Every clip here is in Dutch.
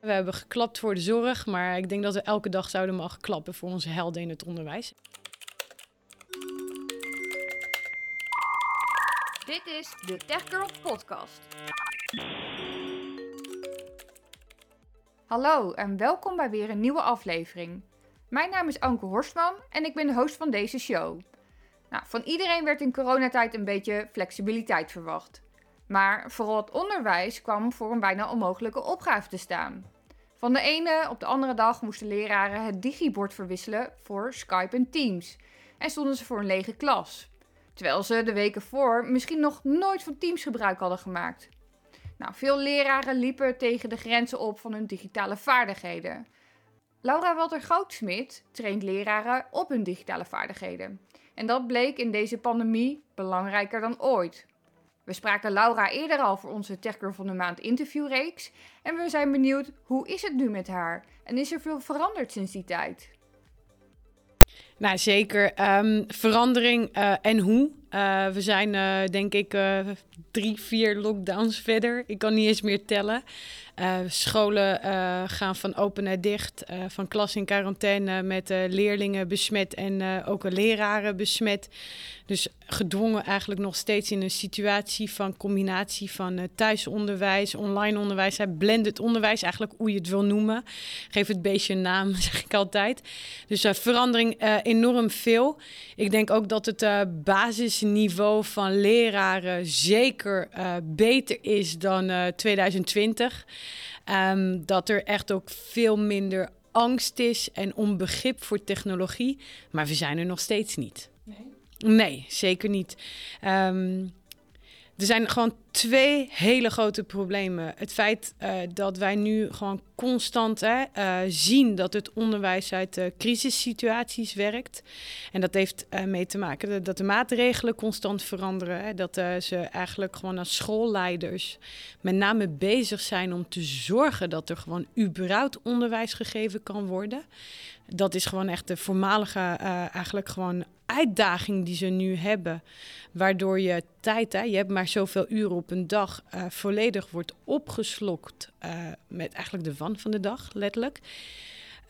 We hebben geklapt voor de zorg, maar ik denk dat we elke dag zouden mogen klappen voor onze helden in het onderwijs. Dit is de Tech Girl Podcast. Hallo en welkom bij weer een nieuwe aflevering. Mijn naam is Anke Horstman en ik ben de host van deze show. Nou, van iedereen werd in coronatijd een beetje flexibiliteit verwacht. Maar vooral het onderwijs kwam voor een bijna onmogelijke opgave te staan. Van de ene op de andere dag moesten leraren het digibord verwisselen voor Skype en Teams. En stonden ze voor een lege klas. Terwijl ze de weken voor misschien nog nooit van Teams gebruik hadden gemaakt. Nou, veel leraren liepen tegen de grenzen op van hun digitale vaardigheden. Laura Walter Goudsmit traint leraren op hun digitale vaardigheden. En dat bleek in deze pandemie belangrijker dan ooit. We spraken Laura eerder al voor onze Techgirl van de Maand interviewreeks. En we zijn benieuwd, hoe is het nu met haar? En is er veel veranderd sinds die tijd? Nou, zeker. Ehm, verandering uh, en hoe. Uh, we zijn, uh, denk ik, drie, vier lockdowns verder. Ik kan niet eens meer tellen. scholen gaan van open naar dicht, van klas in quarantaine met leerlingen besmet en ook leraren besmet. Dus gedwongen eigenlijk nog steeds in een situatie van combinatie van thuisonderwijs, online onderwijs, blended onderwijs, eigenlijk hoe je het wil noemen. Geef het beestje een naam, zeg ik altijd. Dus verandering enorm veel. Ik denk ook dat het basisniveau van leraren zeker beter is dan 2020. Um, ehm, dat er echt ook veel minder angst is en onbegrip voor technologie. Maar we zijn er nog steeds niet. Nee. Nee, zeker niet. Um, er zijn gewoon twee hele grote problemen. Het feit uh, dat wij nu gewoon constant hè, uh, zien dat het onderwijs uit uh, crisissituaties werkt. En dat heeft mee te maken dat de maatregelen constant veranderen. Hè, dat ze eigenlijk gewoon als schoolleiders met name bezig zijn om te zorgen dat er gewoon überhaupt onderwijs gegeven kan worden. Dat is gewoon echt de voormalige eigenlijk gewoon uitdaging die ze nu hebben. Waardoor je tijd, hè, je hebt maar zoveel uren op een dag, uh, volledig wordt opgeslokt uh, met eigenlijk de van van de dag, letterlijk.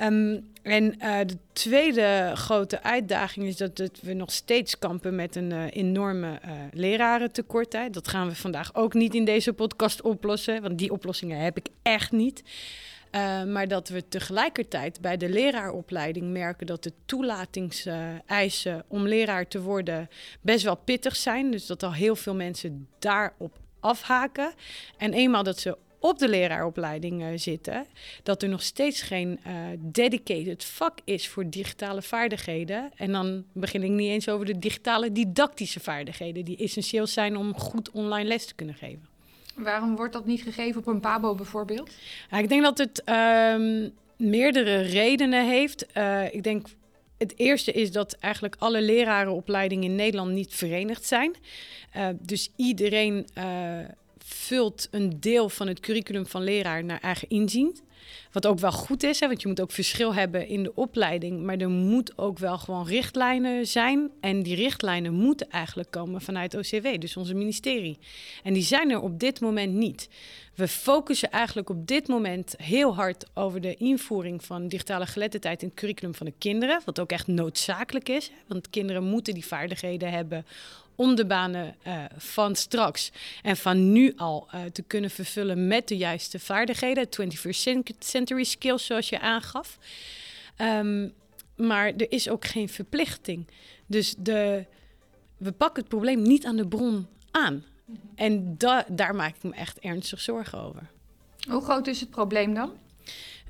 Um, en de tweede grote uitdaging is dat we nog steeds kampen met een enorme lerarentekort. Hè. Dat gaan we vandaag ook niet in deze podcast oplossen, want die oplossingen heb ik echt niet. Uh, maar dat we tegelijkertijd bij de leraaropleiding merken dat de toelatingseisen om leraar te worden best wel pittig zijn. Dus dat al heel veel mensen daarop afhaken. En eenmaal dat ze op de leraaropleiding uh, zitten, dat er nog steeds geen uh, dedicated vak is voor digitale vaardigheden. En dan begin ik niet eens over de digitale didactische vaardigheden, die essentieel zijn om goed online les te kunnen geven. Waarom wordt dat niet gegeven op een PABO bijvoorbeeld? Ja, ik denk dat het um, meerdere redenen heeft. Uh, ik denk het eerste is dat eigenlijk alle lerarenopleidingen in Nederland niet verenigd zijn. Uh, dus iedereen uh, vult een deel van het curriculum van leraar naar eigen inzien. Wat ook wel goed is, hè, want je moet ook verschil hebben in de opleiding. Maar er moet ook wel gewoon richtlijnen zijn. En die richtlijnen moeten eigenlijk komen vanuit OCW, dus onze ministerie. En die zijn er op dit moment niet. We focussen eigenlijk op dit moment heel hard over de invoering van digitale geletterdheid in het curriculum van de kinderen. Wat ook echt noodzakelijk is. Want kinderen moeten die vaardigheden hebben om de banen uh, van straks en van nu al uh, te kunnen vervullen met de juiste vaardigheden. 21st century skills, zoals je aangaf. Um, maar er is ook geen verplichting. Dus de, we pakken het probleem niet aan de bron aan. En da, daar maak ik me echt ernstig zorgen over. Hoe groot is het probleem dan?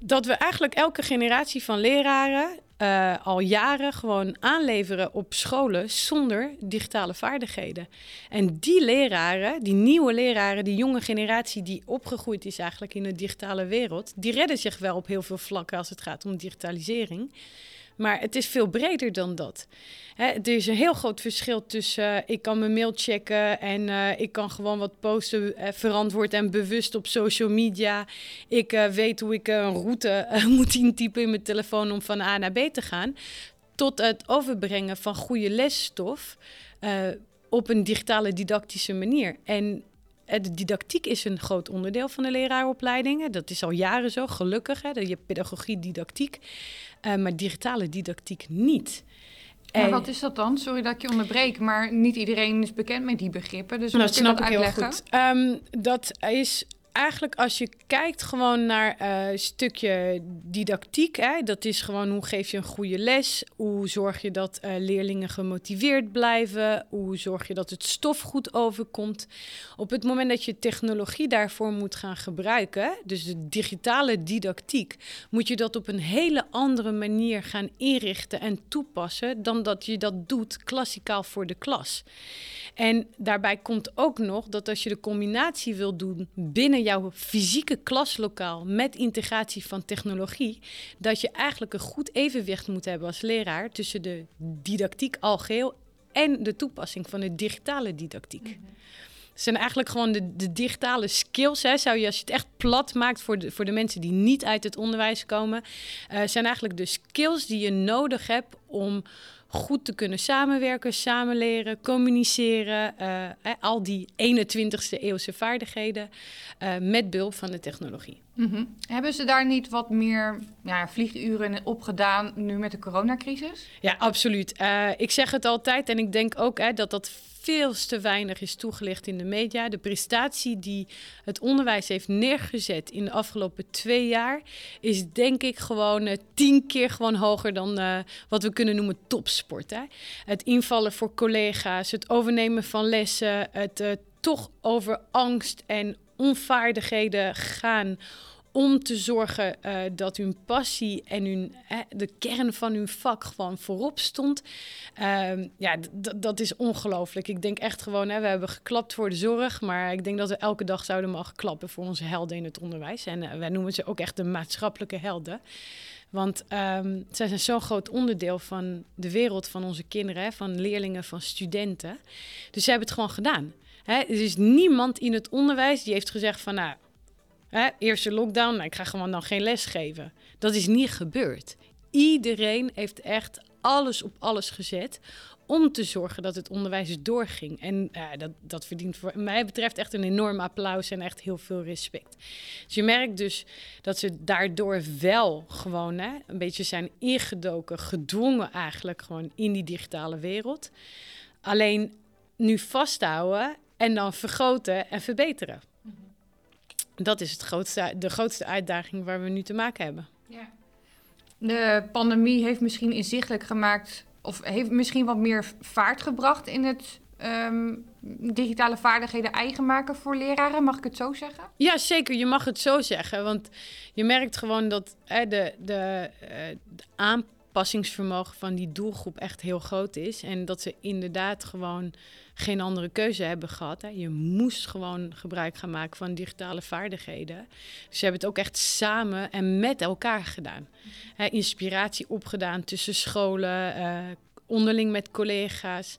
Dat we eigenlijk elke generatie van leraren uh, al jaren gewoon aanleveren op scholen zonder digitale vaardigheden. En die leraren, die nieuwe leraren, die jonge generatie die opgegroeid is eigenlijk in de digitale wereld, die redden zich wel op heel veel vlakken als het gaat om digitalisering. Maar het is veel breder dan dat. Hè, er is een heel groot verschil tussen uh, ik kan mijn mail checken en uh, ik kan gewoon wat posten uh, verantwoord en bewust op social media. Ik weet hoe ik een route moet intypen in mijn telefoon om van A naar B te gaan. Tot het overbrengen van goede lesstof op een digitale didactische manier. En de didactiek is een groot onderdeel van de leraaropleidingen. Dat is al jaren zo, gelukkig. Hè? Je pedagogie, didactiek. Uh, maar digitale didactiek niet. En... wat is dat dan? Sorry dat ik je onderbreek, maar niet iedereen is bekend met die begrippen. Dus nou, dat snap ik heel goed. Um, dat is eigenlijk als je kijkt gewoon naar een uh, stukje didactiek, hè, dat is gewoon hoe geef je een goede les, hoe zorg je dat uh, leerlingen gemotiveerd blijven, hoe zorg je dat het stof goed overkomt. Op het moment dat je technologie daarvoor moet gaan gebruiken, dus de digitale didactiek, moet je dat op een hele andere manier gaan inrichten en toepassen dan dat je dat doet klassikaal voor de klas. En daarbij komt ook nog dat als je de combinatie wil doen binnen jouw fysieke klaslokaal met integratie van technologie, dat je eigenlijk een goed evenwicht moet hebben als leraar tussen de didactiek al geheel en de toepassing van de digitale didactiek. Mm Het zijn eigenlijk gewoon de, de digitale skills, hè, zou je als je het echt plat maakt voor de, voor de mensen die niet uit het onderwijs komen, uh, zijn eigenlijk de skills die je nodig hebt om goed te kunnen samenwerken, samenleren, communiceren. Uh, al die 21ste eeuwse vaardigheden uh, met behulp van de technologie. Mm -hmm. Hebben ze daar niet wat meer ja, vlieguren op gedaan nu met de coronacrisis? Ja, absoluut. Uh, ik zeg het altijd en ik denk ook hè, dat dat veel te weinig is toegelicht in de media. De prestatie die het onderwijs heeft neergezet in de afgelopen twee jaar is denk ik gewoon tien keer gewoon hoger dan wat we kunnen noemen Het invallen voor collega's, het overnemen van lessen, het uh, toch over angst en onvaardigheden gaan om te zorgen uh, dat hun passie en hun, de kern van hun vak gewoon voorop stond. Uh, ja, dat is ongelooflijk. Ik denk echt gewoon, hè, we hebben geklapt voor de zorg, maar ik denk dat we elke dag zouden mogen klappen voor onze helden in het onderwijs. En wij noemen ze ook echt de maatschappelijke helden. Want um, zij zijn zo'n groot onderdeel van de wereld van onze kinderen, van leerlingen, van studenten. Dus ze hebben het gewoon gedaan. Hè? Er is niemand in het onderwijs die heeft gezegd van, nou, eerste lockdown, nou, ik ga gewoon dan geen les geven. Dat is niet gebeurd. Iedereen heeft echt alles op alles gezet om te zorgen dat het onderwijs doorging. En uh, dat, dat verdient voor mij betreft echt een enorm applaus en echt heel veel respect. Dus je merkt dus dat ze daardoor wel gewoon hè, een beetje zijn ingedoken, gedwongen eigenlijk gewoon in die digitale wereld. Alleen nu vasthouden en dan vergroten en verbeteren dat is het grootste, de grootste uitdaging waar we nu te maken hebben. Ja. De pandemie heeft misschien inzichtelijk gemaakt, of heeft misschien wat meer vaart gebracht in het um, digitale vaardigheden eigen maken voor leraren. Mag ik het zo zeggen? Ja, zeker. Je mag het zo zeggen. Want je merkt gewoon dat hè, de, de, de aanpassingsvermogen van die doelgroep echt heel groot is. En dat ze inderdaad gewoon geen andere keuze hebben gehad. Hè. Je moest gewoon gebruik gaan maken van digitale vaardigheden. Dus ze hebben het ook echt samen en met elkaar gedaan. Hè, inspiratie opgedaan tussen scholen, uh, onderling met collega's.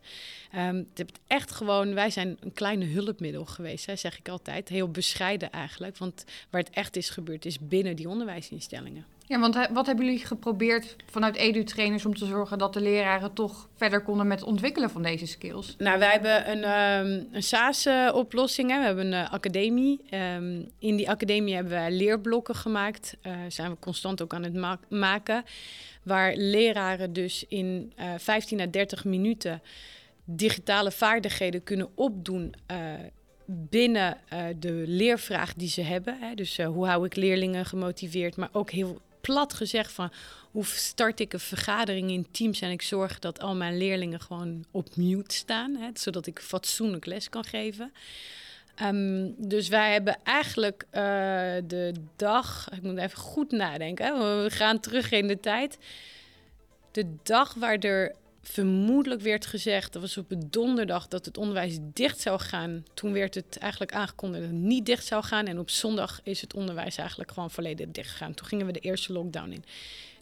Um, het echt gewoon, wij zijn een kleine hulpmiddel geweest, hè, zeg ik altijd. Heel bescheiden eigenlijk, want waar het echt is gebeurd is binnen die onderwijsinstellingen. Ja, want wat hebben jullie geprobeerd vanuit edu-trainers om te zorgen dat de leraren toch verder konden met het ontwikkelen van deze skills? Nou, wij hebben een, um, een SaaS-oplossing. We hebben een uh, academie. Um, in die academie hebben wij leerblokken gemaakt. Uh, zijn we constant ook aan het ma maken. Waar leraren dus in uh, 15 à 30 minuten digitale vaardigheden kunnen opdoen binnen de leervraag die ze hebben. Hè. Dus hoe hou ik leerlingen gemotiveerd, maar ook heel plat gezegd van hoe start ik een vergadering in teams en ik zorg dat al mijn leerlingen gewoon op mute staan, hè, zodat ik fatsoenlijk les kan geven. Um, dus wij hebben eigenlijk uh, de dag, ik moet even goed nadenken, hè, we gaan terug in de tijd. De dag waar er vermoedelijk werd gezegd, dat was op een donderdag, dat het onderwijs dicht zou gaan. Toen werd het eigenlijk aangekondigd dat het niet dicht zou gaan. En op zondag is het onderwijs eigenlijk gewoon volledig dicht gegaan. Toen gingen we de eerste lockdown in.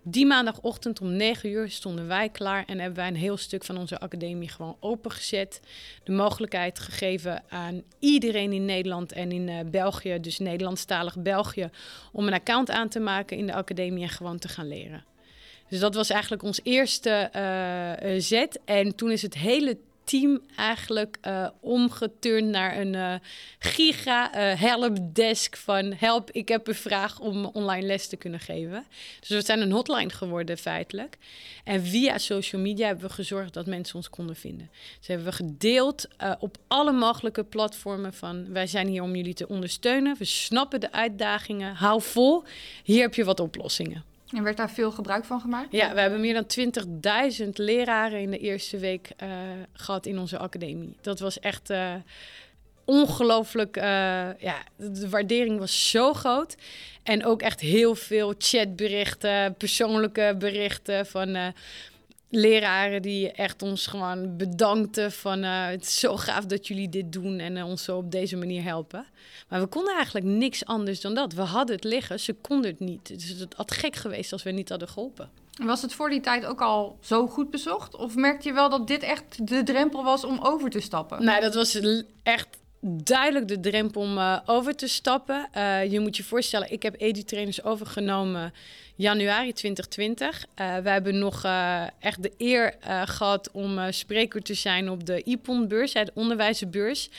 Die maandagochtend om 9 uur stonden wij klaar en hebben wij een heel stuk van onze academie gewoon opengezet. De mogelijkheid gegeven aan iedereen in Nederland en in uh, België, dus Nederlandstalig België, om een account aan te maken in de academie en gewoon te gaan leren. Dus dat was eigenlijk ons eerste uh, zet. En toen is het hele team eigenlijk uh, omgeturnd naar een giga helpdesk van help, ik heb een vraag om online les te kunnen geven. Dus we zijn een hotline geworden feitelijk. En via social media hebben we gezorgd dat mensen ons konden vinden. Dus hebben we gedeeld op alle mogelijke platformen van wij zijn hier om jullie te ondersteunen. We snappen de uitdagingen, hou vol, hier heb je wat oplossingen. En werd daar veel gebruik van gemaakt? Ja, we hebben meer dan 20.000 leraren in de eerste week uh, gehad in onze academie. Dat was echt uh, ongelooflijk. Uh, ja, de waardering was zo groot. En ook echt heel veel chatberichten, persoonlijke berichten van leraren die echt ons gewoon bedankten van het is zo gaaf dat jullie dit doen en ons zo op deze manier helpen. Maar we konden eigenlijk niks anders dan dat. We hadden het liggen, ze konden het niet. Dus het had gek geweest als we niet hadden geholpen. Was het voor die tijd ook al zo goed bezocht? Of merkte je wel dat dit echt de drempel was om over te stappen? Nee, dat was echt duidelijk de drempel om uh, over te stappen. Uh, je moet je voorstellen, ik heb edu-trainers overgenomen januari 2020. Uh, we hebben nog echt de eer gehad om spreker te zijn op de IPON-beurs, de onderwijsbeurs.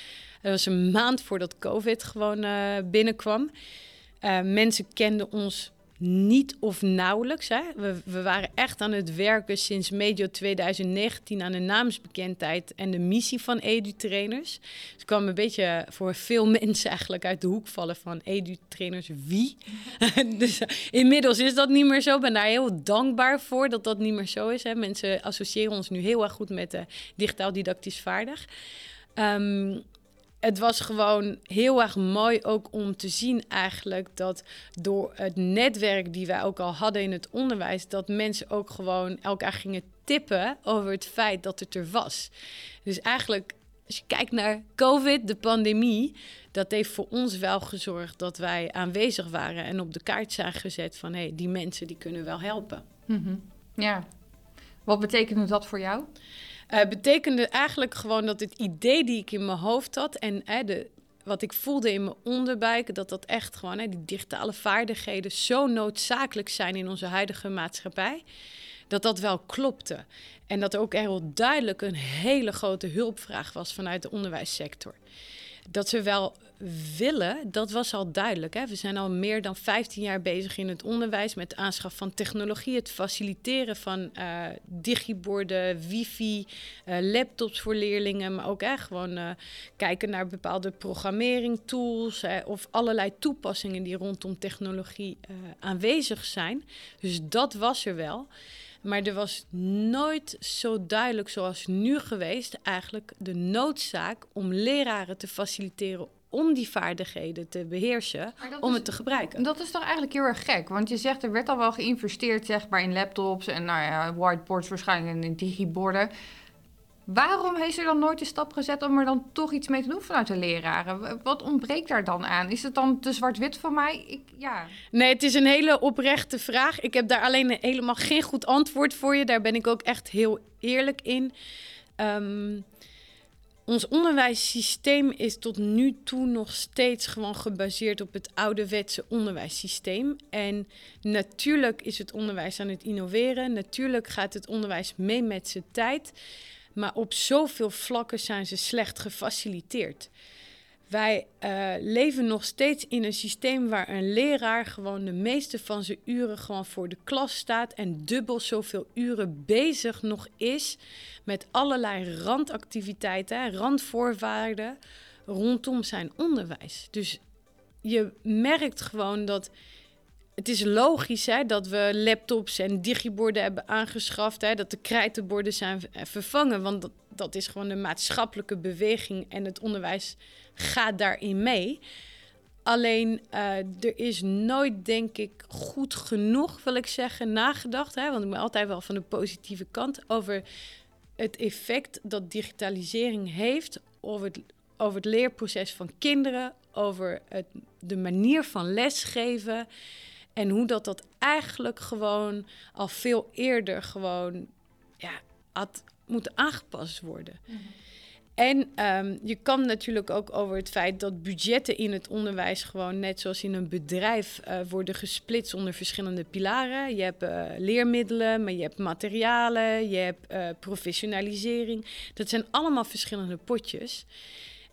Dat was een maand voordat COVID gewoon binnenkwam. Mensen kenden ons niet of nauwelijks. Hè. We, we, waren echt aan het werken sinds medio 2019 aan de naamsbekendheid en de missie van edu-trainers. Dus ik kwam een beetje voor veel mensen eigenlijk uit de hoek vallen van edu-trainers wie. dus inmiddels is dat niet meer zo. Ik ben daar heel dankbaar voor dat dat niet meer zo is. Hè. Mensen associëren ons nu heel erg goed met uh, digitaal didactisch vaardig. Um, het was gewoon heel erg mooi ook om te zien eigenlijk dat door het netwerk die wij ook al hadden in het onderwijs, dat mensen ook gewoon elkaar gingen tippen over het feit dat het er was. Dus eigenlijk, als je kijkt naar COVID, de pandemie, dat heeft voor ons wel gezorgd dat wij aanwezig waren en op de kaart zijn gezet van hé, hey, die mensen die kunnen wel helpen. Mm Ja. Wat betekende dat voor jou? Uh, betekende eigenlijk gewoon dat het idee die ik in mijn hoofd had en de, wat ik voelde in mijn onderbuik, dat dat echt gewoon, die digitale vaardigheden zo noodzakelijk zijn in onze huidige maatschappij, dat dat wel klopte. En dat er ook heel duidelijk een hele grote hulpvraag was vanuit de onderwijssector. Dat ze wel willen, dat was al duidelijk. Hè? We zijn al meer dan 15 jaar bezig in het onderwijs met aanschaf van technologie, het faciliteren van uh, digiborden, wifi, uh, laptops voor leerlingen, maar ook echt gewoon uh, kijken naar bepaalde programmering tools of allerlei toepassingen die rondom technologie aanwezig zijn. Dus dat was er wel. Maar er was nooit zo duidelijk zoals nu geweest, eigenlijk de noodzaak om leraren te faciliteren om die vaardigheden te beheersen, om het te gebruiken. Dat is toch eigenlijk heel erg gek, want je zegt er werd al wel geïnvesteerd zeg maar in laptops en nou ja, whiteboards waarschijnlijk en in digiborden. Waarom heeft er dan nooit de stap gezet om er dan toch iets mee te doen vanuit de leraren? Wat ontbreekt daar dan aan? Is het dan te zwart-wit voor mij? Ik, ja. Nee, het is een hele oprechte vraag. Ik heb daar alleen helemaal geen goed antwoord voor je. Daar ben ik ook echt heel eerlijk in. Um, ons onderwijssysteem is tot nu toe nog steeds gewoon gebaseerd op het ouderwetse onderwijssysteem. En natuurlijk is het onderwijs aan het innoveren. Natuurlijk gaat het onderwijs mee met zijn tijd. Maar op zoveel vlakken zijn ze slecht gefaciliteerd. Wij uh, leven nog steeds in een systeem waar een leraar gewoon de meeste van zijn uren gewoon voor de klas staat en dubbel zoveel uren bezig nog is met allerlei randactiviteiten, randvoorwaarden rondom zijn onderwijs. Dus je merkt gewoon dat het is logisch hè, dat we laptops en digiborden hebben aangeschaft, hè, dat de krijtenborden zijn vervangen, want dat, dat is gewoon de maatschappelijke beweging en het onderwijs gaat daarin mee. Alleen uh, er is nooit, denk ik, goed genoeg, wil ik zeggen, nagedacht. Hè? Want ik ben altijd wel van de positieve kant over het effect dat digitalisering heeft over het, over het leerproces van kinderen, over het, de manier van lesgeven. En hoe dat dat eigenlijk gewoon al veel eerder gewoon ja, had moeten aangepast worden. Mhm. En ehm, je kan natuurlijk ook over het feit dat budgetten in het onderwijs gewoon net zoals in een bedrijf uh, worden gesplitst onder verschillende pilaren. Je hebt uh, leermiddelen, maar je hebt materialen, je hebt uh, professionalisering. Dat zijn allemaal verschillende potjes.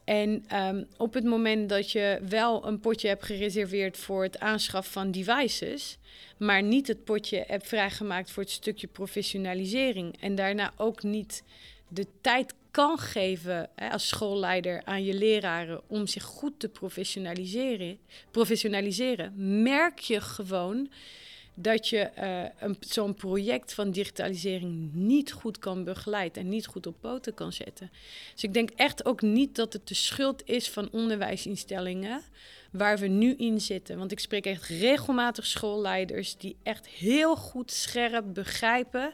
En um, op het moment dat je wel een potje hebt gereserveerd voor het aanschaffen van devices, maar niet het potje hebt vrijgemaakt voor het stukje professionalisering en daarna ook niet de tijd kan geven hè, als schoolleider aan je leraren om zich goed te professionaliseren, professionaliseren merk je gewoon dat je uh, zo'n project van digitalisering niet goed kan begeleiden en niet goed op poten kan zetten. Dus ik denk echt ook niet dat het de schuld is van onderwijsinstellingen waar we nu in zitten. Want ik spreek echt regelmatig schoolleiders die echt heel goed scherp begrijpen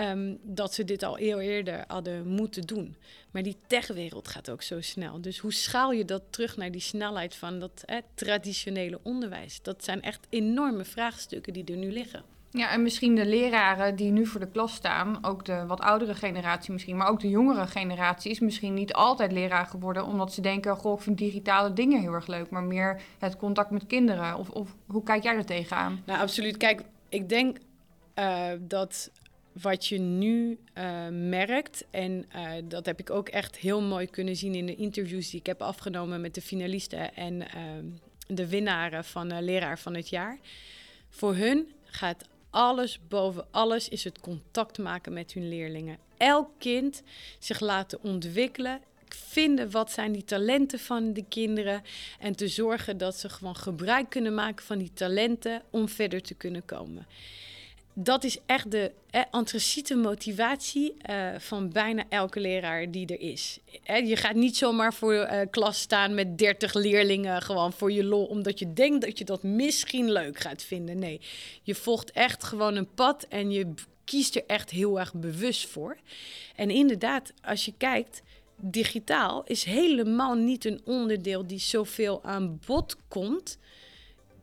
um, dat ze dit al heel eerder hadden moeten doen. Maar die techwereld gaat ook zo snel. Dus hoe schaal je dat terug naar die snelheid van dat hè, traditionele onderwijs? Dat zijn echt enorme vraagstukken die er nu liggen. Ja, en misschien de leraren die nu voor de klas staan, ook de wat oudere generatie misschien, maar ook de jongere generatie is misschien niet altijd leraar geworden omdat ze denken, goh, ik vind digitale dingen heel erg leuk, maar meer het contact met kinderen. Of, of hoe kijk jij er tegenaan? Nou, absoluut. Kijk, ik denk uh, dat wat je nu uh, merkt, en uh, dat heb ik ook echt heel mooi kunnen zien in de interviews die ik heb afgenomen met de finalisten en uh, de winnaren van leraar van het jaar. Voor hun gaat alles boven alles is het contact maken met hun leerlingen. Elk kind zich laten ontwikkelen vinden wat zijn die talenten van de kinderen en te zorgen dat ze gewoon gebruik kunnen maken van die talenten om verder te kunnen komen dat is echt de eh, motivatie uh, van bijna elke leraar die er is. Eh, je gaat niet zomaar voor uh, klas staan met 30 leerlingen gewoon voor je lol, omdat je denkt dat je dat misschien leuk gaat vinden. Nee, je volgt echt gewoon een pad en je kiest er echt heel erg bewust voor. En inderdaad, als je kijkt, digitaal is helemaal niet een onderdeel die zoveel aan bod komt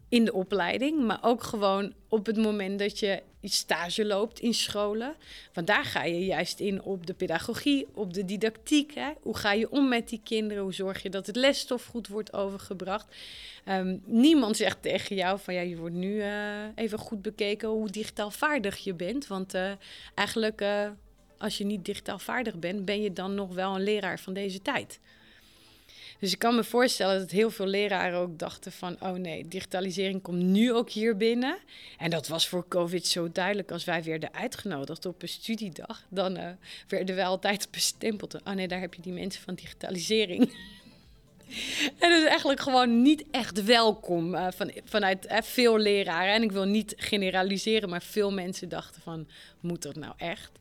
in de opleiding, maar ook gewoon op het moment dat je stage loopt in scholen. Want daar ga je juist in op de pedagogie, op de didactiek. Hè? Hoe ga je om met die kinderen? Hoe zorg je dat het lesstof goed wordt overgebracht? Um, niemand zegt tegen jou van ja, je wordt nu uh, even goed bekeken hoe digitaal vaardig je bent. Want uh, eigenlijk, uh, als je niet digitaal vaardig bent, ben je dan nog wel een leraar van deze tijd. Dus ik kan me voorstellen dat heel veel leraren ook dachten van... oh nee, digitalisering komt nu ook hier binnen. En dat was voor COVID zo duidelijk. Als wij werden uitgenodigd op een studiedag... dan uh, werden wij altijd bestempeld. Oh nee, daar heb je die mensen van digitalisering. En dat is eigenlijk gewoon niet echt welkom uh, van, vanuit uh, veel leraren. En ik wil niet generaliseren, maar veel mensen dachten van, moet dat nou echt?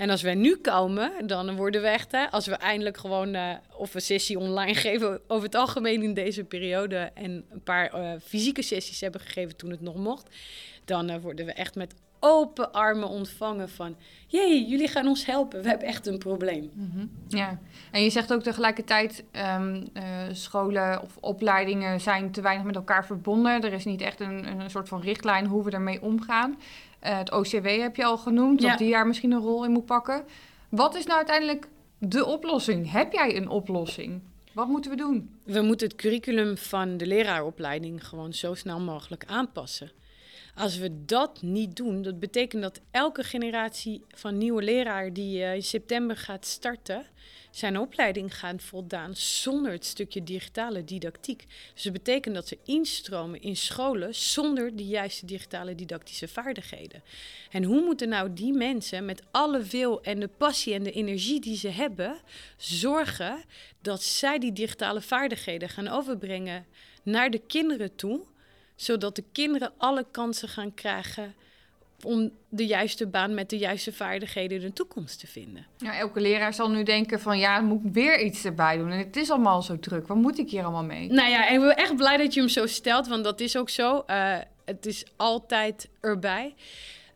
En als wij nu komen, dan worden we echt, hè, als we eindelijk gewoon uh, of een sessie online geven, over het algemeen in deze periode, en een paar uh, fysieke sessies hebben gegeven toen het nog mocht, dan uh, worden we echt met open armen ontvangen van, jee, jullie gaan ons helpen, we hebben echt een probleem. -hmm. Ja, en je zegt ook tegelijkertijd, um, scholen of opleidingen zijn te weinig met elkaar verbonden. Er is niet echt een, een soort van richtlijn hoe we ermee omgaan. Uh, het OCW heb je al genoemd, ja. dat die daar misschien een rol in moet pakken. Wat is nou uiteindelijk de oplossing? Heb jij een oplossing? Wat moeten we doen? We moeten het curriculum van de leraaropleiding gewoon zo snel mogelijk aanpassen. Als we dat niet doen, dat betekent dat elke generatie van nieuwe leraar die uh, in september gaat starten, zijn opleiding gaan voldaan zonder het stukje digitale didactiek. Dus dat betekent dat ze instromen in scholen zonder de juiste digitale didactische vaardigheden. En hoe moeten nou die mensen met alle wil en de passie en de energie die ze hebben, zorgen dat zij die digitale vaardigheden gaan overbrengen naar de kinderen toe, zodat de kinderen alle kansen gaan krijgen om de juiste baan met de juiste vaardigheden in de toekomst te vinden. Ja, elke leraar zal nu denken van ja, moet ik weer iets erbij doen. En het is allemaal zo druk. Wat moet ik hier allemaal mee? Nou ja, en ik ben echt blij dat je hem zo stelt, want dat is ook zo. Uh, het is altijd erbij.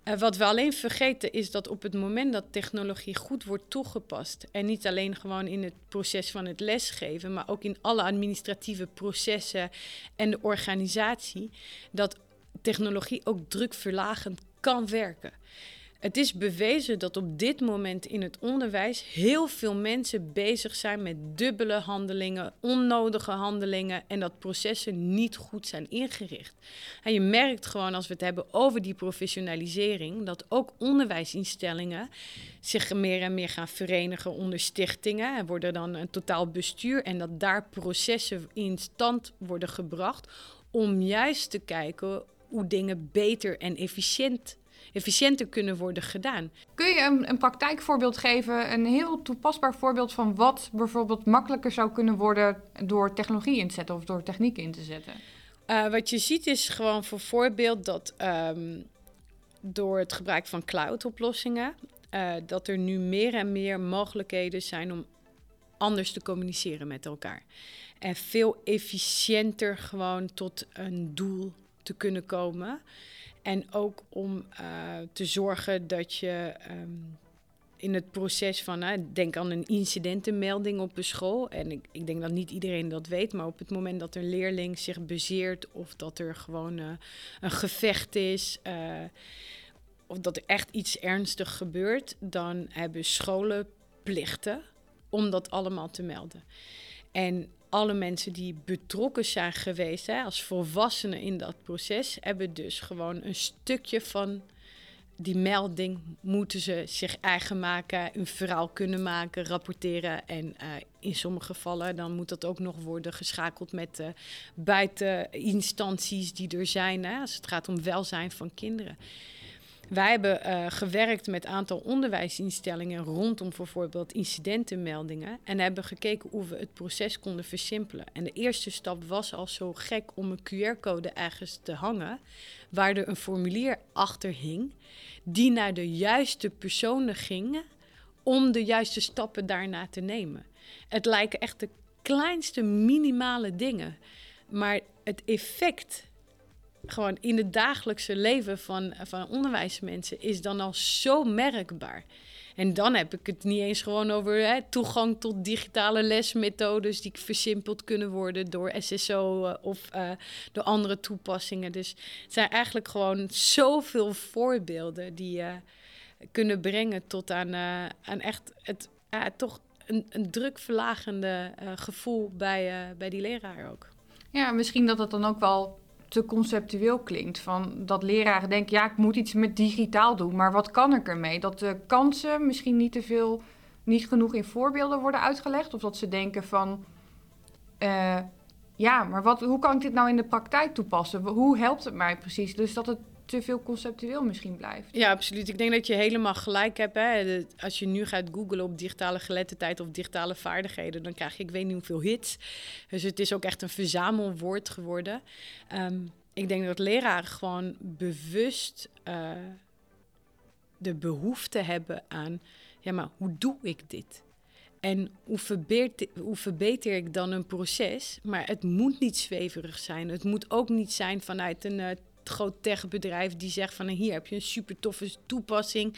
Uh, wat we alleen vergeten is dat op het moment dat technologie goed wordt toegepast, en niet alleen gewoon in het proces van het lesgeven, maar ook in alle administratieve processen en de organisatie, dat technologie ook drukverlagend kan werken. Het is bewezen dat op dit moment in het onderwijs heel veel mensen bezig zijn met dubbele handelingen, onnodige handelingen en dat processen niet goed zijn ingericht. En je merkt gewoon als we het hebben over die professionalisering, dat ook onderwijsinstellingen zich meer en meer gaan verenigen onder stichtingen. Er worden dan een totaal bestuur en dat daar processen in stand worden gebracht om juist te kijken hoe dingen beter en efficiënt efficiënter kunnen worden gedaan. Kun je een, een praktijkvoorbeeld geven, een heel toepasbaar voorbeeld van wat bijvoorbeeld makkelijker zou kunnen worden door technologie in te zetten of door techniek in te zetten? Uh, wat je ziet is gewoon voor voorbeeld dat um, door het gebruik van cloud-oplossingen, uh, dat er nu meer en meer mogelijkheden zijn om anders te communiceren met elkaar. En veel efficiënter gewoon tot een doel te kunnen komen. En ook om uh, te zorgen dat je um, in het proces van, denk aan een incidentenmelding op een school. En ik, ik, denk dat niet iedereen dat weet, maar op het moment dat een leerling zich bezeert of dat er gewoon uh, een gevecht is. of dat er echt iets ernstig gebeurt, dan hebben scholen plichten om dat allemaal te melden. En alle mensen die betrokken zijn geweest hè, als volwassenen in dat proces, hebben dus gewoon een stukje van die melding moeten ze zich eigen maken, een verhaal kunnen maken, rapporteren. En uh, in sommige gevallen dan moet dat ook nog worden geschakeld met de buiteninstanties die er zijn, hè, als het gaat om welzijn van kinderen. Wij hebben uh, gewerkt met een aantal onderwijsinstellingen rondom bijvoorbeeld incidentenmeldingen. En hebben gekeken hoe we het proces konden versimpelen. En de eerste stap was al zo gek om een QR-code ergens te hangen, waar er een formulier achter hing, die naar de juiste personen ging om de juiste stappen daarna te nemen. Het lijken echt de kleinste minimale dingen. Maar het effect gewoon in het dagelijkse leven van, van onderwijsmensen is dan al zo merkbaar. En dan heb ik het niet eens gewoon over hè, toegang tot digitale lesmethodes die versimpeld kunnen worden door SSO uh, of uh, door andere toepassingen. Dus het zijn eigenlijk gewoon zoveel voorbeelden die je uh, kunnen brengen tot aan, uh, aan echt het toch een, een drukverlagende gevoel bij, bij die leraar ook. Ja, misschien dat het dan ook wel te conceptueel klinkt. Van dat leraren denken, ja, ik moet iets met digitaal doen, maar wat kan ik ermee? Dat de kansen misschien niet te veel, niet genoeg in voorbeelden worden uitgelegd. Of dat ze denken van, uh, ja, maar wat, hoe kan ik dit nou in de praktijk toepassen? Hoe helpt het mij precies? Dus dat het te veel conceptueel misschien blijft. Ja, absoluut. Ik denk dat je helemaal gelijk hebt. Hè. Als je nu gaat googlen op digitale geletterdheid of digitale vaardigheden, dan krijg je ik weet niet hoeveel hits. Dus het is ook echt een verzamelwoord geworden. Um, ik denk dat leraren gewoon bewust uh, de behoefte hebben aan, ja, maar hoe doe ik dit? En hoe verbeter, hoe verbeter, ik dan een proces? Maar het moet niet zweverig zijn. Het moet ook niet zijn vanuit een uh, groot techbedrijf die zegt van hier heb je een super toffe toepassing.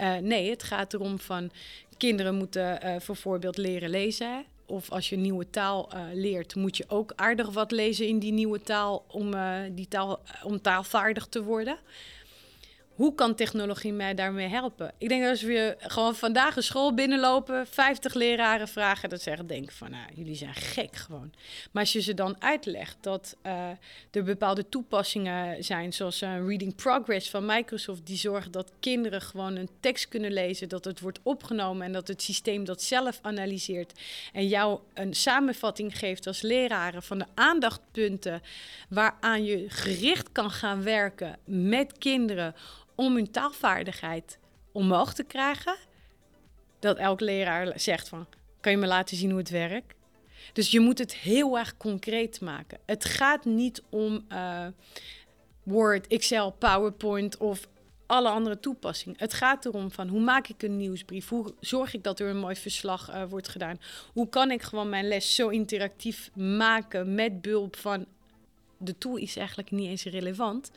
Uh, nee, het gaat erom van kinderen moeten uh, bijvoorbeeld leren lezen. Of als je een nieuwe taal uh, leert, moet je ook aardig wat lezen in die nieuwe taal om, die taal, om taalvaardig te worden hoe kan technologie mij daarmee helpen? Ik denk dat als we gewoon vandaag een school binnenlopen, 50 leraren vragen, dat zeggen denken van, nou, jullie zijn gek gewoon. Maar als je ze dan uitlegt dat uh, er bepaalde toepassingen zijn, zoals een Reading Progress van Microsoft, die zorgen dat kinderen gewoon een tekst kunnen lezen, dat het wordt opgenomen en dat het systeem dat zelf analyseert en jou een samenvatting geeft als leraren van de aandachtpunten waaraan je gericht kan gaan werken met kinderen om hun taalvaardigheid omhoog te krijgen, dat elk leraar zegt van, kan je me laten zien hoe het werkt? Dus je moet het heel erg concreet maken. Het gaat niet om uh, Word, Excel, PowerPoint of alle andere toepassingen. Het gaat erom van hoe maak ik een nieuwsbrief? Hoe zorg ik dat er een mooi verslag uh, wordt gedaan? Hoe kan ik gewoon mijn les zo interactief maken met behulp van... De tool is eigenlijk niet eens relevant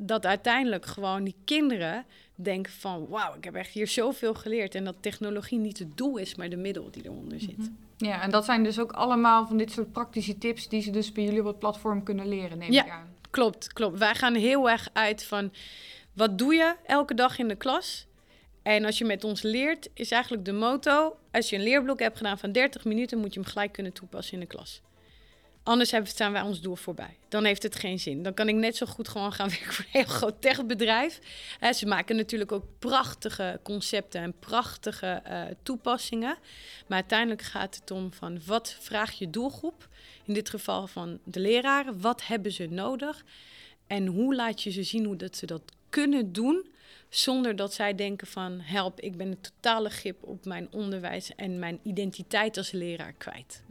dat uiteindelijk gewoon die kinderen denken van... wauw, ik heb echt hier zoveel geleerd. En dat technologie niet het doel is, maar de middel die eronder zit. Mhm. Ja, en dat zijn dus ook allemaal van dit soort praktische tips... die ze dus bij jullie op het platform kunnen leren, neem ja, ik aan. klopt, klopt. Wij gaan heel erg uit van... wat doe je elke dag in de klas? En als je met ons leert, is eigenlijk de motto: als je een leerblok hebt gedaan van 30 minuten, moet je hem gelijk kunnen toepassen in de klas. Anders staan wij ons doel voorbij. Dan heeft het geen zin. Dan kan ik net zo goed gewoon gaan werken voor een heel groot techbedrijf. Ze maken natuurlijk ook prachtige concepten en prachtige eh, toepassingen. Maar uiteindelijk gaat het om van wat vraagt je doelgroep? In dit geval van de leraren. Wat hebben ze nodig? En hoe laat je ze zien hoe dat ze dat kunnen doen zonder dat zij denken van help, ik ben een totale grip op mijn onderwijs en mijn identiteit als leraar kwijt.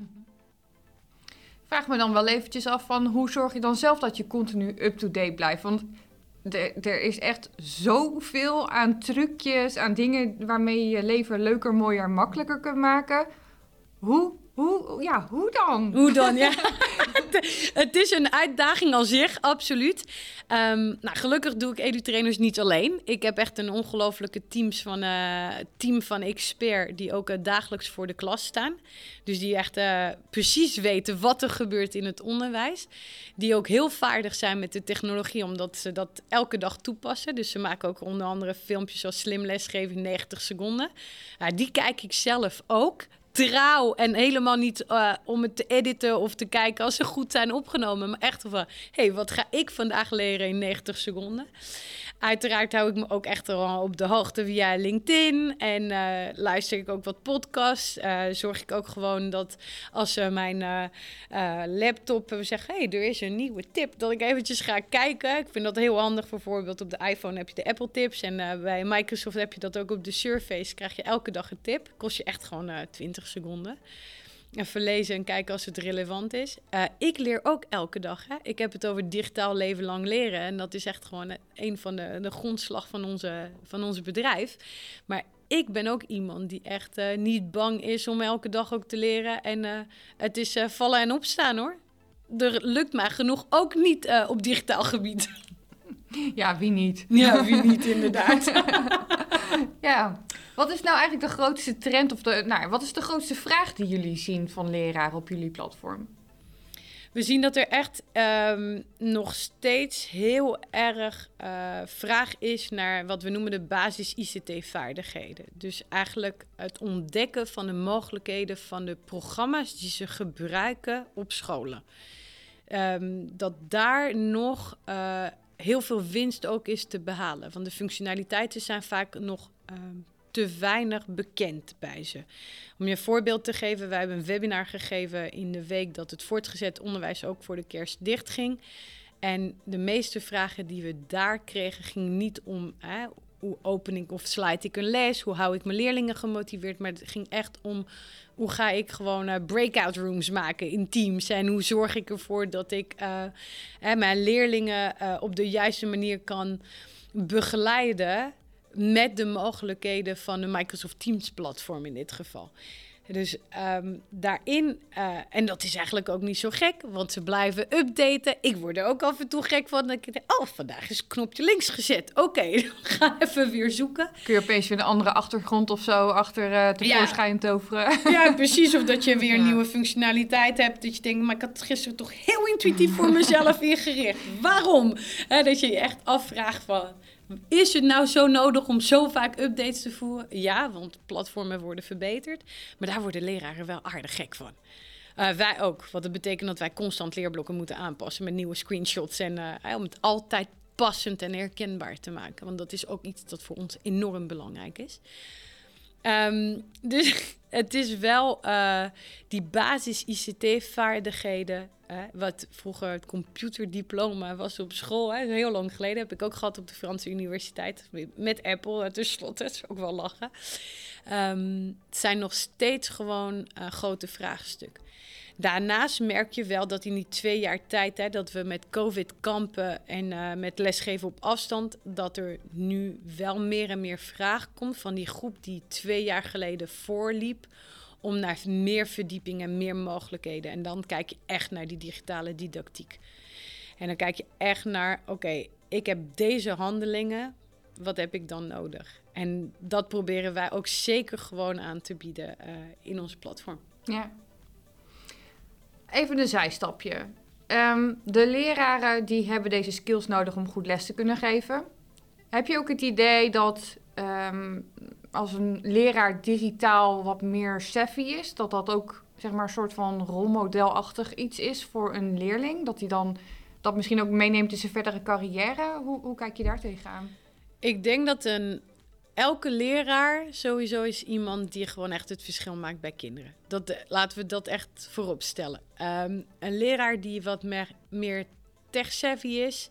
Vraag me dan wel eventjes af van hoe zorg je dan zelf dat je continu up-to-date blijft? Want er is echt zoveel aan trucjes, aan dingen waarmee je je leven leuker, mooier, makkelijker kunt maken. Hoe hoe, ja, hoe dan? Hoe dan, ja. het is een uitdaging al zich, absoluut. Um, nou, gelukkig doe ik edu-trainers niet alleen. Ik heb echt een ongelofelijke teams van, uh, team van expert die ook uh, dagelijks voor de klas staan. Dus die echt uh, precies weten wat er gebeurt in het onderwijs. Die ook heel vaardig zijn met de technologie, omdat ze dat elke dag toepassen. Dus ze maken ook onder andere filmpjes zoals slim lesgeven in 90 seconden. die kijk ik zelf ook trouw en helemaal niet uh, om het te editen of te kijken als ze goed zijn opgenomen. Maar echt van, hé, hey, wat ga ik vandaag leren in 90 seconden? Uiteraard hou ik me ook echt op de hoogte via LinkedIn. En uh, luister ik ook wat podcasts. Zorg ik ook gewoon dat als mijn laptop zeggen... hey, er is een nieuwe tip, dat ik eventjes ga kijken. Ik vind dat heel handig. Bijvoorbeeld op de iPhone heb je de Apple Tips. En bij Microsoft heb je dat ook op de Surface. Krijg je elke dag een tip. Kost je echt gewoon 20 seconden. Even lezen en kijken als het relevant is. Uh, ik leer ook elke dag. Hè? Ik heb het over digitaal leven lang leren. En dat is echt gewoon een van de, de grondslag van onze, van ons bedrijf. Maar ik ben ook iemand die echt uh, niet bang is om elke dag ook te leren. En uh, het is vallen en opstaan hoor. Er lukt mij genoeg ook niet op digitaal gebied. Ja, wie niet? Ja, wie niet inderdaad. ja. Wat is nou eigenlijk de grootste trend of de, nou, wat is de grootste vraag die jullie zien van leraren op jullie platform? We zien dat er echt um, nog steeds heel erg uh, vraag is naar wat we noemen de basis ICT-vaardigheden. Dus eigenlijk het ontdekken van de mogelijkheden van de programma's die ze gebruiken op scholen. Um, dat daar nog uh, heel veel winst ook is te behalen. Want de functionaliteiten zijn vaak nog um, te weinig bekend bij ze. Om je een voorbeeld te geven, wij hebben een webinar gegeven in de week dat het voortgezet onderwijs ook voor de kerst dichtging. En de meeste vragen die we daar kregen, gingen niet om hè, hoe open ik of slide ik een les, hoe hou ik mijn leerlingen gemotiveerd, maar het ging echt om hoe ga ik gewoon uh, breakout rooms maken in teams en hoe zorg ik ervoor dat ik uh, hè, mijn leerlingen uh, op de juiste manier kan begeleiden met de mogelijkheden van de Microsoft Teams platform in dit geval. Dus um, daarin, uh, en dat is eigenlijk ook niet zo gek, want ze blijven updaten. Ik word er ook af en toe gek van. Dat ik denk, oh, vandaag is het knopje links gezet. Oké, okay, ga even weer zoeken. Kun je opeens weer een andere achtergrond of zo achter uh, tevoorschijn ja. toveren? Ja, precies. Of dat je weer ja. nieuwe functionaliteit hebt. Dat je denkt, maar ik had het gisteren toch heel intuïtief voor mezelf ingericht. Waarom? He, dat je je echt afvraagt van is het nou zo nodig om zo vaak updates te voeren? Ja, want platformen worden verbeterd. Maar daar worden leraren wel aardig gek van. Uh, wij ook. Wat dat betekent dat wij constant leerblokken moeten aanpassen met nieuwe screenshots. En uh, om het altijd passend en herkenbaar te maken. Want dat is ook iets dat voor ons enorm belangrijk is. Um, dus het is wel uh, die basis ICT-vaardigheden. Wat vroeger het computerdiploma was op school. Hè, heel lang geleden heb ik ook gehad op de Franse Universiteit. Met Apple tenslotte. Dat is ook wel lachen. Um, het zijn nog steeds gewoon uh, grote vraagstukken. Daarnaast merk je wel dat in die twee jaar tijd, hè, dat we met COVID kampen en uh, met lesgeven op afstand, dat er nu wel meer en meer vraag komt van die groep die twee jaar geleden voorliep, om naar meer verdieping en meer mogelijkheden. En dan kijk je echt naar die digitale didactiek. En dan kijk je echt naar, oké, ik heb deze handelingen, wat heb ik dan nodig? En dat proberen wij ook zeker gewoon aan te bieden uh, in ons platform. Ja, Even een zijstapje. Um, de leraren die hebben deze skills nodig om goed les te kunnen geven. Heb je ook het idee dat ehm, als een leraar digitaal wat meer savvy is, dat dat ook zeg maar een soort van rolmodelachtig iets is voor een leerling? Dat hij dan dat misschien ook meeneemt in zijn verdere carrière? Hoe, hoe kijk je daar tegenaan? Ik denk dat een, elke leraar sowieso is iemand die gewoon echt het verschil maakt bij kinderen. Dat, eh, laten we dat echt voorop stellen. Ehm, een leraar die wat meer, tech-savvy is,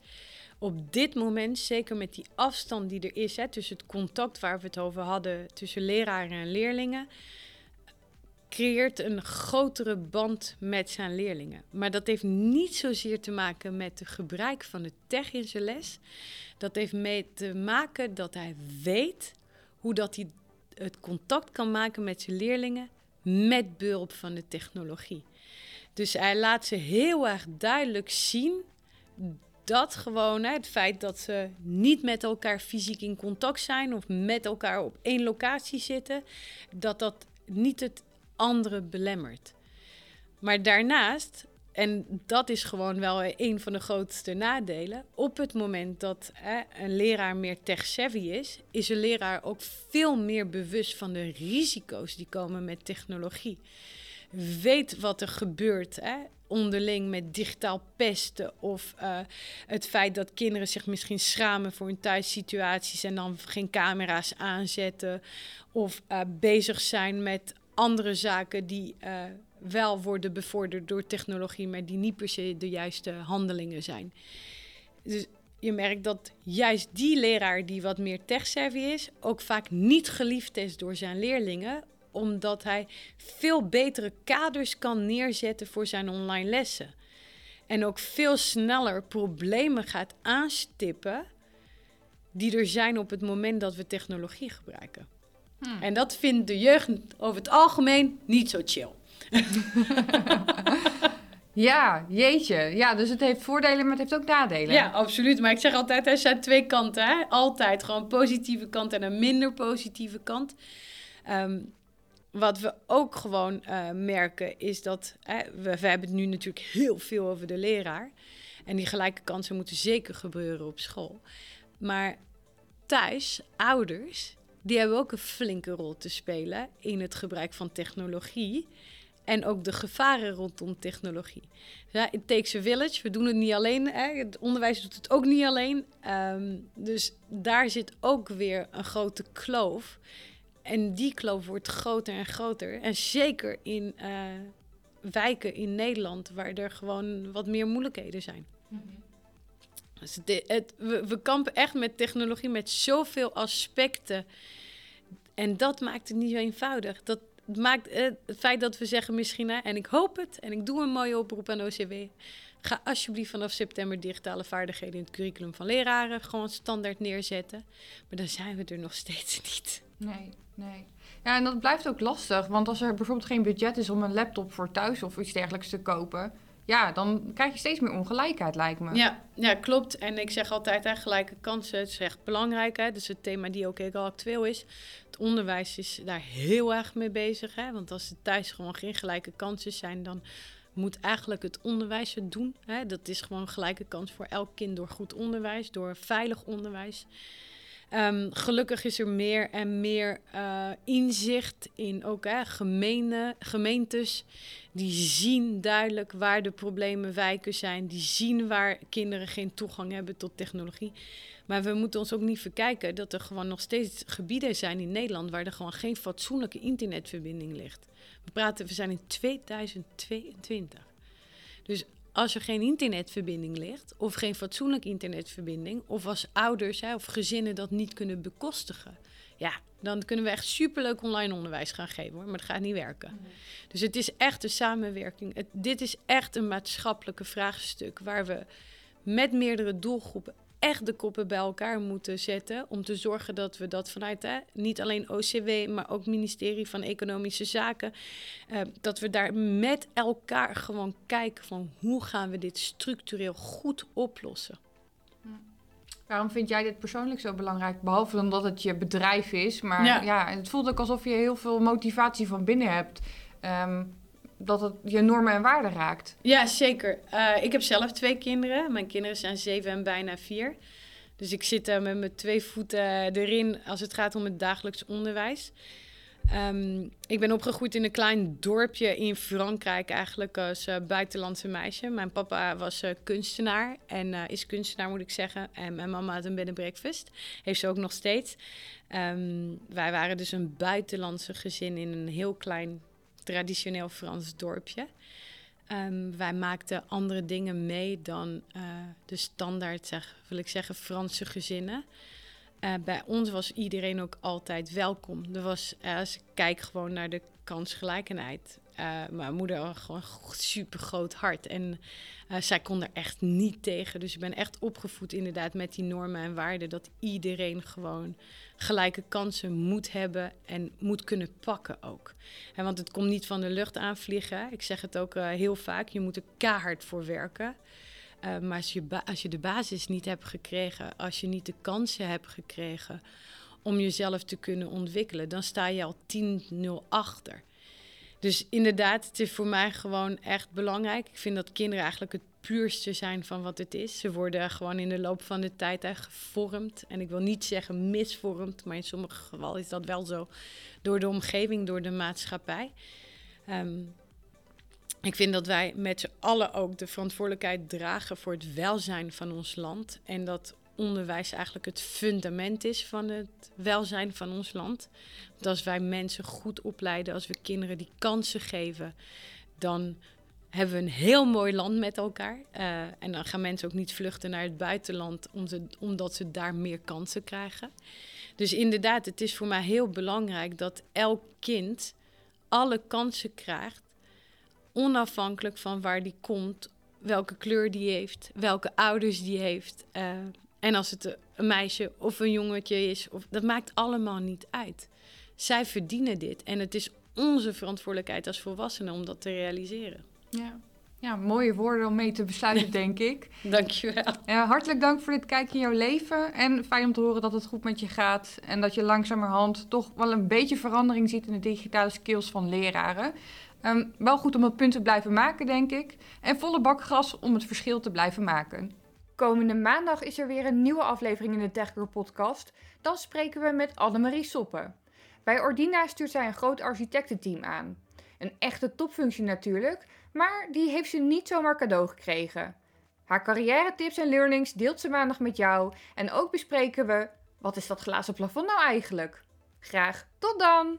op dit moment, zeker met die afstand die er is hè, tussen het contact waar we het over hadden tussen leraren en leerlingen, creëert een grotere band met zijn leerlingen. Maar dat heeft niet zozeer te maken met het gebruik van de tech in zijn les. Dat heeft mee te maken dat hij weet hoe dat hij het contact kan maken met zijn leerlingen met behulp van de technologie. Dus hij laat ze heel erg duidelijk zien dat gewoon het feit dat ze niet met elkaar fysiek in contact zijn of met elkaar op één locatie zitten, dat dat niet het andere belemmert. Maar daarnaast, en dat is gewoon wel een van de grootste nadelen, op het moment dat hè, een leraar meer tech-savvy is, is een leraar ook veel meer bewust van de risico's die komen met technologie. Weet wat er gebeurt hè, onderling met digitaal pesten of uh, het feit dat kinderen zich misschien schamen voor hun thuissituaties en dan geen camera's aanzetten of uh, bezig zijn met andere zaken die uh, wel worden bevorderd door technologie, maar die niet per se de juiste handelingen zijn. Dus je merkt dat juist die leraar die wat meer tech-savvy is, ook vaak niet geliefd is door zijn leerlingen, omdat hij veel betere kaders kan neerzetten voor zijn online lessen. En ook veel sneller problemen gaat aanstippen die er zijn op het moment dat we technologie gebruiken. Hmm. En dat vindt de jeugd over het algemeen niet zo chill. ja, jeetje. Ja, dus het heeft voordelen, maar het heeft ook nadelen. Ja, absoluut. Maar ik zeg altijd, er zijn twee kanten. Hè? Altijd gewoon positieve kant en een minder positieve kant. Um, wat we ook gewoon uh, merken is dat hè, we, we hebben het nu natuurlijk heel veel over de leraar. En die gelijke kansen moeten zeker gebeuren op school. Maar thuis, ouders, die hebben ook een flinke rol te spelen in het gebruik van technologie. En ook de gevaren rondom technologie. Ja, it takes a village. We doen het niet alleen. Hè. Het onderwijs doet het ook niet alleen. Um, dus daar zit ook weer een grote kloof. En die kloof wordt groter en groter. En zeker in uh, wijken in Nederland, waar er gewoon wat meer moeilijkheden zijn. -hmm. Dus het, we, kampen echt met technologie, met zoveel aspecten en dat maakt het niet zo eenvoudig. Dat maakt eh, het feit dat we zeggen misschien, en ik hoop het, en ik doe een mooie oproep aan OCW. Ga alsjeblieft vanaf september digitale vaardigheden in het curriculum van leraren gewoon standaard neerzetten. Maar dan zijn we er nog steeds niet. Nee, nee. Ja, en dat blijft ook lastig. Want als er bijvoorbeeld geen budget is om een laptop voor thuis of iets dergelijks te kopen, ja, dan krijg je steeds meer ongelijkheid, lijkt me. Ja, ja klopt. En ik zeg altijd, hè, gelijke kansen, het is echt belangrijk. Hè? Dus het thema die ook heel actueel is. Het onderwijs is daar heel erg mee bezig. Hè? Want als er thuis gewoon geen gelijke kansen zijn, dan moet eigenlijk het onderwijs het doen. Hè? Dat is gewoon gelijke kans voor elk kind door goed onderwijs, door veilig onderwijs. Um, gelukkig is er meer en meer uh, inzicht in ook hè, gemeene, gemeentes. Die zien duidelijk waar de problemen wijken zijn. Die zien waar kinderen geen toegang hebben tot technologie. Maar we moeten ons ook niet verkijken dat er gewoon nog steeds gebieden zijn in Nederland waar er gewoon geen fatsoenlijke internetverbinding ligt. We praten, we zijn in 2022. Dus als er geen internetverbinding ligt, of geen fatsoenlijke internetverbinding, of als ouders hè, of gezinnen dat niet kunnen bekostigen, ja, dan kunnen we echt superleuk online onderwijs gaan geven hoor, maar dat gaat niet werken. Mhm. Dus het is echt een samenwerking. Het, dit is echt een maatschappelijke vraagstuk waar we met meerdere doelgroepen echt de koppen bij elkaar moeten zetten. Om te zorgen dat we dat vanuit hè, niet alleen OCW, maar ook ministerie van Economische Zaken. Uh, dat we daar met elkaar gewoon kijken van hoe gaan we dit structureel goed oplossen. Waarom vind jij dit persoonlijk zo belangrijk? Behalve omdat het je bedrijf is. Maar ja, ja het voelt ook alsof je heel veel motivatie van binnen hebt. Um, dat het je normen en waarden raakt. Ja, zeker. Uh, ik heb zelf twee kinderen. Mijn kinderen zijn zeven en bijna vier. Dus ik zit uh, met mijn twee voeten erin als het gaat om het dagelijks onderwijs. Um, ik ben opgegroeid in een klein dorpje in Frankrijk, eigenlijk als buitenlandse meisje. Mijn papa was kunstenaar en is kunstenaar, moet ik zeggen. En mijn mama had een bed and breakfast. Heeft ze ook nog steeds. Um, wij waren dus een buitenlandse gezin in een heel klein traditioneel Frans dorpje. Um, wij maakten andere dingen mee dan de standaard, zeg, wil ik zeggen, Franse gezinnen. Uh, bij ons was iedereen ook altijd welkom. Er was, als ik kijk gewoon naar de kansgelijkenheid. Uh, mijn moeder gewoon een super groot hart. En zij kon er echt niet tegen. Dus ik ben echt opgevoed inderdaad met die normen en waarden. Dat iedereen gewoon gelijke kansen moet hebben en moet kunnen pakken ook. Want het komt niet van de lucht aanvliegen. Ik zeg het ook heel vaak. Je moet er keihard voor werken. Maar als je, als je de basis niet hebt gekregen, als je niet de kansen hebt gekregen om jezelf te kunnen ontwikkelen, dan sta je al 10-0 achter. Dus inderdaad, het is voor mij gewoon echt belangrijk. Ik vind dat kinderen eigenlijk het puurste zijn van wat het is. Ze worden gewoon in de loop van de tijd gevormd. En ik wil niet zeggen misvormd, maar in sommige gevallen is dat wel zo. Door de omgeving, door de maatschappij. Um, ik vind dat wij met z'n allen ook de verantwoordelijkheid dragen voor het welzijn van ons land. En dat onderwijs eigenlijk het fundament is van het welzijn van ons land. Want als wij mensen goed opleiden, als we kinderen die kansen geven, dan hebben we een heel mooi land met elkaar. Uh, en dan gaan mensen ook niet vluchten naar het buitenland omdat ze daar meer kansen krijgen. Dus inderdaad, het is voor mij heel belangrijk dat elk kind alle kansen krijgt onafhankelijk van waar die komt, welke kleur die heeft, welke ouders die heeft. Uh, en als het een meisje of een jongetje is, of, dat maakt allemaal niet uit. Zij verdienen dit en het is onze verantwoordelijkheid als volwassenen om dat te realiseren. Ja. Ja, mooie woorden om mee te besluiten, denk ik. Dankjewel. Ja, hartelijk dank voor dit kijken in jouw leven. En fijn om te horen dat het goed met je gaat. En dat je langzamerhand toch wel een beetje verandering ziet in de digitale skills van leraren. Um, wel goed om het punt te blijven maken, denk ik. En volle bak gas om het verschil te blijven maken. Komende maandag is er weer een nieuwe aflevering in de TechGirl podcast. Dan spreken we met Annemarie Soppen. Bij Ordina stuurt zij een groot architectenteam aan. Een echte topfunctie natuurlijk, maar die heeft ze niet zomaar cadeau gekregen. Haar carrière tips en learnings deelt ze maandag met jou. En ook bespreken we, wat is dat glazen plafond nou eigenlijk? Graag tot dan!